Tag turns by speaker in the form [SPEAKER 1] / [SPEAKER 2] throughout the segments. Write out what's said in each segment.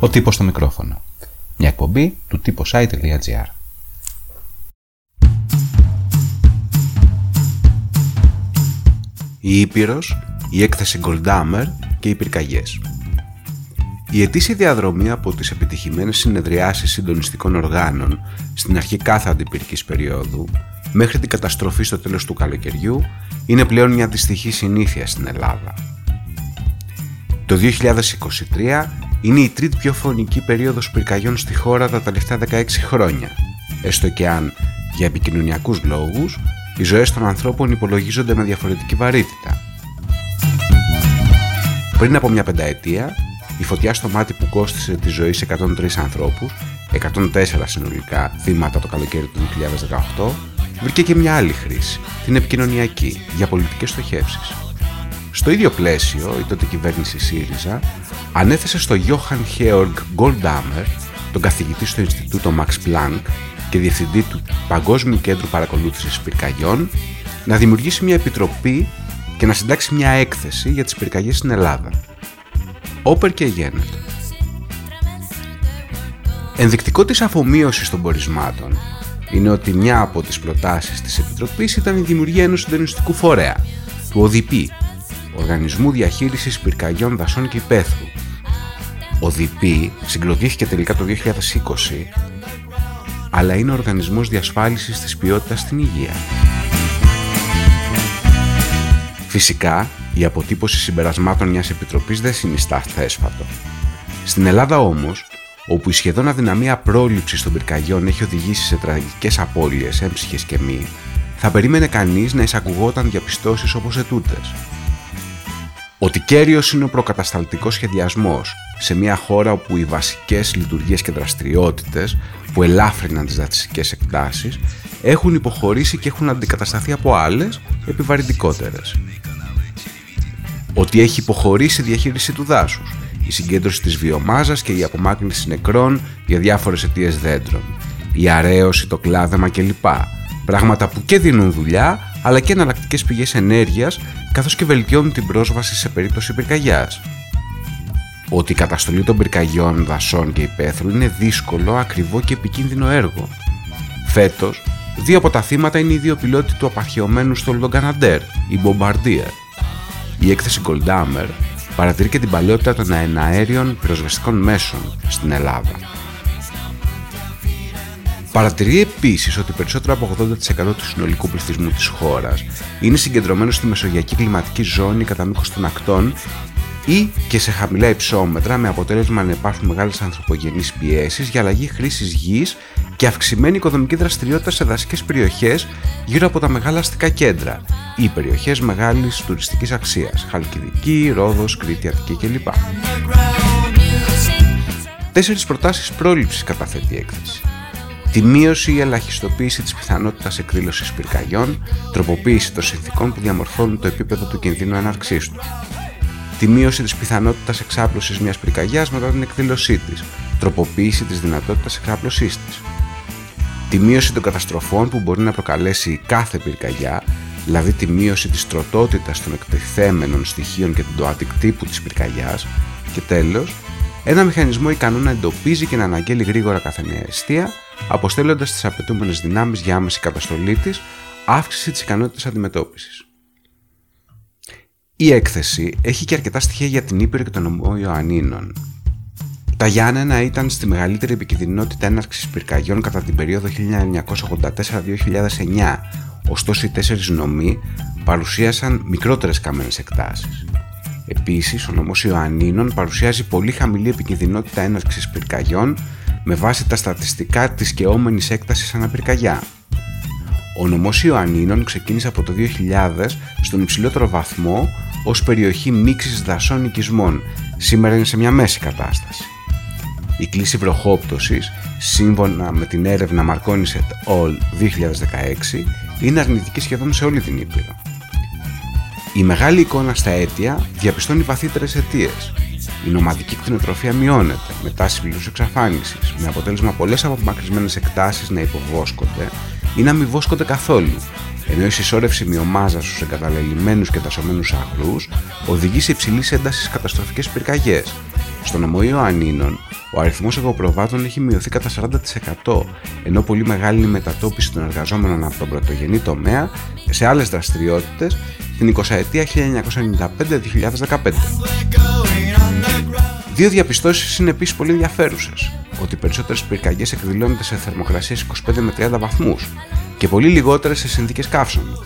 [SPEAKER 1] Ο τύπος στο μικρόφωνο. Μια εκπομπή του typosite.gr Η Ήπειρος, η έκθεση Goldhammer και οι πυρκαγιές. Η ετήσια διαδρομή από τις επιτυχημένες συνεδριάσεις συντονιστικών οργάνων στην αρχή κάθε αντιπυρικής περίοδου μέχρι την καταστροφή στο τέλος του καλοκαιριού είναι πλέον μια δυστυχή συνήθεια στην Ελλάδα. Το 2023 είναι η τρίτη πιο φωνική περίοδος πυρκαγιών στη χώρα τα τελευταία 16 χρόνια, έστω και αν, για επικοινωνιακούς λόγους, οι ζωές των ανθρώπων υπολογίζονται με διαφορετική βαρύτητα. Πριν από μια πενταετία, η φωτιά στο μάτι που κόστησε τη ζωή σε 103 ανθρώπους, 104 συνολικά θύματα το καλοκαίρι του 2018, βρήκε και μια άλλη χρήση, την επικοινωνιακή, για πολιτικές στοχεύσεις. Στο ίδιο πλαίσιο, η τότε κυβέρνηση ΣΥΡΙΖΑ ανέθεσε στο Johann Georg Goldhammer, τον καθηγητή στο Ινστιτούτο Max Planck και διευθυντή του Παγκόσμιου Κέντρου Παρακολούθησης Πυρκαγιών, να δημιουργήσει μια επιτροπή και να συντάξει μια έκθεση για τις πυρκαγιές στην Ελλάδα. Όπερ και γένετο. Ενδεικτικό της αφομοίωσης των πορισμάτων είναι ότι μια από τις προτάσεις της Επιτροπής ήταν η δημιουργία ενός συντονιστικού φορέα, του ΟΔΠ, Οργανισμού Διαχείρισης Πυρκαγιών Δασών και Υπαίθρου. Ο ΔΠ συγκροτήθηκε τελικά το 2020, αλλά είναι ο Οργανισμός Διασφάλισης της Ποιότητας στην Υγεία. Φυσικά, η αποτύπωση συμπερασμάτων μιας επιτροπής δεν συνιστά θέσφατο. Στην Ελλάδα όμως, όπου η σχεδόν αδυναμία πρόληψης των πυρκαγιών έχει οδηγήσει σε τραγικές απώλειες έμψυχες και μη, θα περίμενε κανείς να εισακουγόταν διαπιστώσεις όπως ετούτες. Ότι κέριος είναι ο προκατασταλτικός σχεδιασμός σε μια χώρα όπου οι βασικές λειτουργίες και δραστηριότητες που ελάφρυναν τις δασικές εκτάσεις έχουν υποχωρήσει και έχουν αντικατασταθεί από άλλες επιβαρυντικότερες. Ότι έχει υποχωρήσει η διαχείριση του δάσους, η συγκέντρωση της βιομάζας και η απομάκρυνση νεκρών για διάφορες αιτίες δέντρων, η αρέωση, το κλάδεμα κλπ. Πράγματα που και δίνουν δουλειά, αλλά και εναλλακτικές πηγές ενέργειας, καθώς και βελτιώνουν την πρόσβαση σε περίπτωση πυρκαγιάς. Ότι η καταστολή των πυρκαγιών, δασών και υπαίθρου είναι δύσκολο, ακριβό και επικίνδυνο έργο. Φέτος, δύο από τα θύματα είναι οι δύο πιλότοι του απαρχαιωμένου στο Λογκαναντέρ, η Bombardier. Η έκθεση Goldhammer παρατηρεί και την παλαιότητα των αεναέριων πυροσβεστικών μέσων στην Ελλάδα. Παρατηρεί επίσης ότι περισσότερο από 80% του συνολικού πληθυσμού της χώρας είναι συγκεντρωμένος στη μεσογειακή κλιματική ζώνη κατά μήκος των ακτών ή και σε χαμηλά υψόμετρα με αποτέλεσμα να υπάρχουν μεγάλες ανθρωπογενείς πιέσεις για αλλαγή χρήσης γης και αυξημένη οικοδομική δραστηριότητα σε δασικές περιοχές γύρω από τα μεγάλα αστικά κέντρα ή περιοχές μεγάλης τουριστικής αξίας, Χαλκιδική, Ρόδος, Κρήτη, Αττική κλπ. Τέσσερις προτάσεις πρόληψης καταθέτει η έκθεση. Τη μείωση ή ελαχιστοποίηση της πιθανότητας εκδήλωσης πυρκαγιών, τροποποίηση των συνθήκων που διαμορφώνουν το επίπεδο του κινδύνου έναρξής τους. Τη μείωση της πιθανότητας εξάπλωσης μιας πυρκαγιάς μετά την εκδήλωσή της, τροποποίηση της δυνατότητας εξάπλωσής της τη μείωση των καταστροφών που μπορεί να προκαλέσει κάθε πυρκαγιά, δηλαδή τη μείωση της τροτότητας των εκτεθέμενων στοιχείων και του αντικτύπου της πυρκαγιάς και τέλος, ένα μηχανισμό ικανό να εντοπίζει και να αναγγέλει γρήγορα κάθε νέα αιστεία, αποστέλλοντας τις απαιτούμενες δυνάμεις για άμεση καταστολή της, αύξηση της ικανότητας αντιμετώπισης. Η έκθεση έχει και αρκετά στοιχεία για την Ήπειρο και τον ομό Ιωαννίνων, τα Γιάννενα ήταν στη μεγαλύτερη επικινδυνότητα έναρξης πυρκαγιών κατά την περίοδο 1984-2009, ωστόσο οι τέσσερις νομοί παρουσίασαν μικρότερες κάμενε εκτάσεις. Επίσης, ο νομό Ιωαννίνων παρουσιάζει πολύ χαμηλή επικινδυνότητα έναρξης πυρκαγιών με βάση τα στατιστικά της κεόμενης έκτασης αναπυρκαγιά. Ο νομός Ιωαννίνων ξεκίνησε από το 2000 στον υψηλότερο βαθμό ως περιοχή μίξης δασών οικισμών, σήμερα είναι σε μια μέση κατάσταση. Η κλίση βροχόπτωσης, σύμφωνα με την έρευνα Marconis et al. 2016, είναι αρνητική σχεδόν σε όλη την Ήπειρο. Η μεγάλη εικόνα στα αίτια διαπιστώνει βαθύτερες αιτίες. Η νομαδική κτηνοτροφία μειώνεται με τάση πλήρους εξαφάνισης, με αποτέλεσμα πολλές απομακρυσμένες εκτάσεις να υποβόσκονται ή να μην βόσκονται καθόλου, ενώ η συσσόρευση μειομάζας στους εγκαταλελειμμένους και τασωμένους αγρούς οδηγεί σε υψηλής έντασης καταστροφικές πυρκαγιές, Στον νομό Ιωαννίνων, ο αριθμός εγωπροβάτων έχει μειωθεί κατά 40%, ενώ πολύ μεγάλη η μετατόπιση των εργαζόμενων από τον πρωτογενή τομέα σε άλλες δραστηριότητες την 20 ετία 1995-2015. Δύο διαπιστώσεις είναι επίσης πολύ ενδιαφέρουσες. Ότι οι περισσότερες πυρκαγιές εκδηλώνονται σε θερμοκρασίες 25 με 30 βαθμούς και πολύ λιγότερες σε συνθήκες καύσων.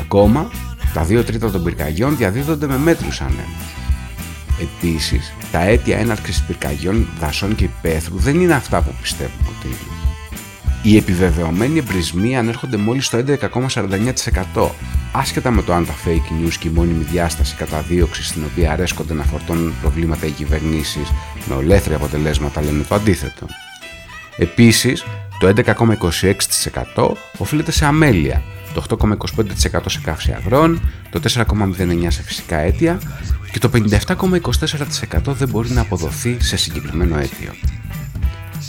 [SPEAKER 1] Ακόμα, τα 2 τρίτα των πυρκαγιών διαδίδονται με μέτριους ανέμους. Επίσης, τα αίτια έναρξης πυρκαγιών, δασών και υπαίθρου δεν είναι αυτά που πιστεύουμε ότι είναι. Οι επιβεβαιωμένοι εμπρισμοί ανέρχονται μόλις στο 11,49%, άσχετα με το αν τα fake news και η μόνιμη διάσταση καταδίωξη στην οποία αρέσκονται να φορτώνουν προβλήματα οι κυβερνήσεις με ολέθρια αποτελέσματα λένε το αντίθετο. Επίσης, το 11,26% οφείλεται σε αμέλεια, το 8,25% σε καύση αγρών, το 4,09% σε φυσικά αίτια και το 57,24% δεν μπορεί να αποδοθεί σε συγκεκριμένο αίτιο.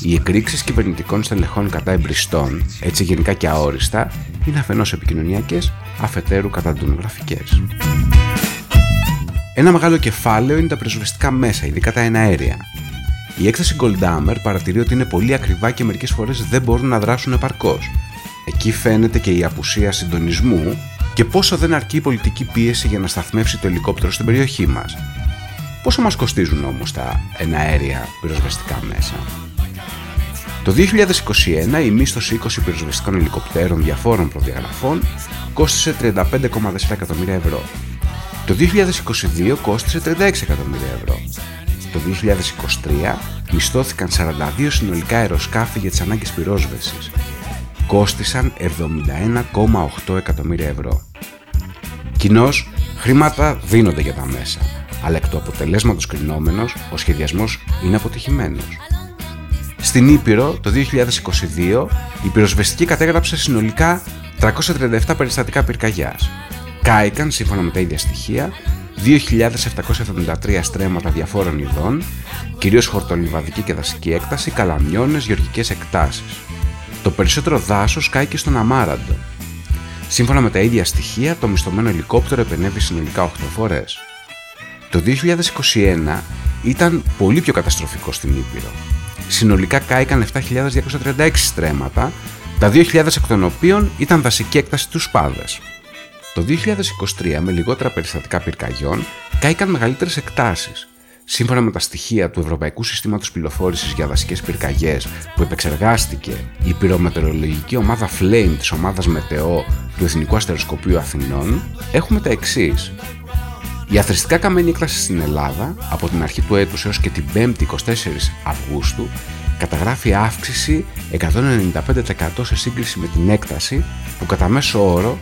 [SPEAKER 1] Οι εκρήξεις κυβερνητικών στελεχών κατά εμπριστών, έτσι γενικά και αόριστα, είναι αφενός επικοινωνιακές, αφετέρου καταντουνογραφικές. Ένα μεγάλο κεφάλαιο είναι τα πυροσβεστικά μέσα, ειδικά τα εναέρια. Η έκθεση Goldhammer παρατηρεί ότι είναι πολύ ακριβά και μερικές φορές δεν μπορούν να δράσουν επαρκώς. Εκεί φαίνεται και η απουσία συντονισμού και πόσο δεν αρκεί η πολιτική πίεση για να σταθμεύσει το ελικόπτερο στην περιοχή μας. Πόσο μας κοστίζουν όμως τα εναέρια πυροσβεστικά μέσα; Το 2021 η μίσθωση 20 πυροσβεστικών ελικοπτέρων διαφόρων προδιαγραφών κόστισε 35,4 εκατομμύρια ευρώ. Το 2022 κόστισε 36 εκατομμύρια ευρώ. Το 2023 μισθώθηκαν 42 συνολικά αεροσκάφη για τις ανάγκες πυρόσβεσης. Κόστισαν 71,8 εκατομμύρια ευρώ. Κοινώς, χρήματα δίνονται για τα μέσα, αλλά εκ του αποτελέσματος κρινόμενος, ο σχεδιασμός είναι αποτυχημένος. Στην Ήπειρο το 2022 η πυροσβεστική κατέγραψε συνολικά 337 περιστατικά πυρκαγιάς. Κάηκαν, σύμφωνα με τα ίδια στοιχεία, 2.773 στρέμματα διαφόρων ειδών, κυρίως χορτολιβαδική και δασική έκταση, καλαμιώνες, γεωργικές εκτάσεις. Το περισσότερο δάσος κάηκε στον Αμάραντο. Σύμφωνα με τα ίδια στοιχεία, το μισθωμένο ελικόπτερο επενέβη συνολικά 8 φορές. Το 2021 ήταν πολύ πιο καταστροφικό στην Ήπειρο συνολικά κάηκαν 7.236 στρέμματα, τα 2.000 εκ των οποίων ήταν δασική έκταση τους σπάδες. Το 2023, με λιγότερα περιστατικά πυρκαγιών, κάηκαν μεγαλύτερες εκτάσεις. Σύμφωνα με τα στοιχεία του Ευρωπαϊκού Συστήματος Πληροφόρησης για Δασικές Πυρκαγιές που επεξεργάστηκε η πυρομετεωρολογική ομάδα Flame της ομάδας Μετεό του Εθνικού Αστεροσκοπείου Αθηνών, έχουμε τα εξής. Η αθρηστικά καμένη έκταση στην Ελλάδα από την αρχή του έτους έως και την 5η 24 Αυγούστου καταγράφει αύξηση 195% σε σύγκριση με την έκταση που κατά μέσο όρο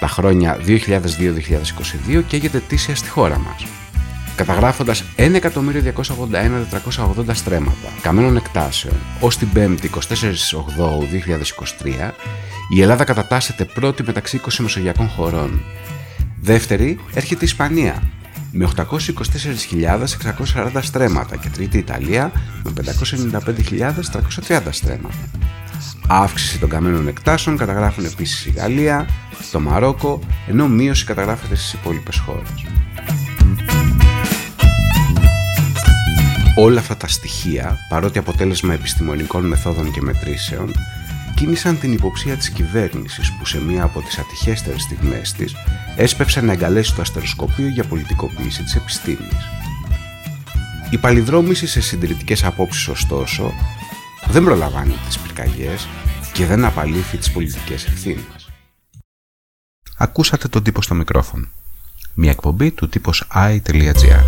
[SPEAKER 1] τα χρόνια 2002-2022 καίγεται τήσια στη χώρα μας καταγράφοντας 1.281.480 στρέμματα καμένων εκτάσεων ως την 5η 24 Αυγούστου 2023 η Ελλάδα κατατάσσεται πρώτη μεταξύ 20 μεσογειακών χωρών Δεύτερη έρχεται η Ισπανία με 824.640 στρέμματα και τρίτη Ιταλία με 595.330 στρέμματα. Αύξηση των καμένων εκτάσεων καταγράφουν επίσης η Γαλλία, το Μαρόκο, ενώ μείωση καταγράφεται στις υπόλοιπες χώρες. Όλα αυτά τα στοιχεία, παρότι αποτέλεσμα επιστημονικών μεθόδων και μετρήσεων, κίνησαν την υποψία της κυβέρνησης που σε μία από τις ατυχέστερες στιγμές της έσπευσε να εγκαλέσει το αστεροσκοπείο για πολιτικοποίηση της επιστήμης. Η παλιδρόμηση σε συντηρητικές απόψεις ωστόσο δεν προλαμβάνει τις πυρκαγιές και δεν απαλήφει τις πολιτικές ευθύνες. Ακούσατε τον τύπο στο μικρόφωνο. Μια εκπομπή του τύπος i.gr.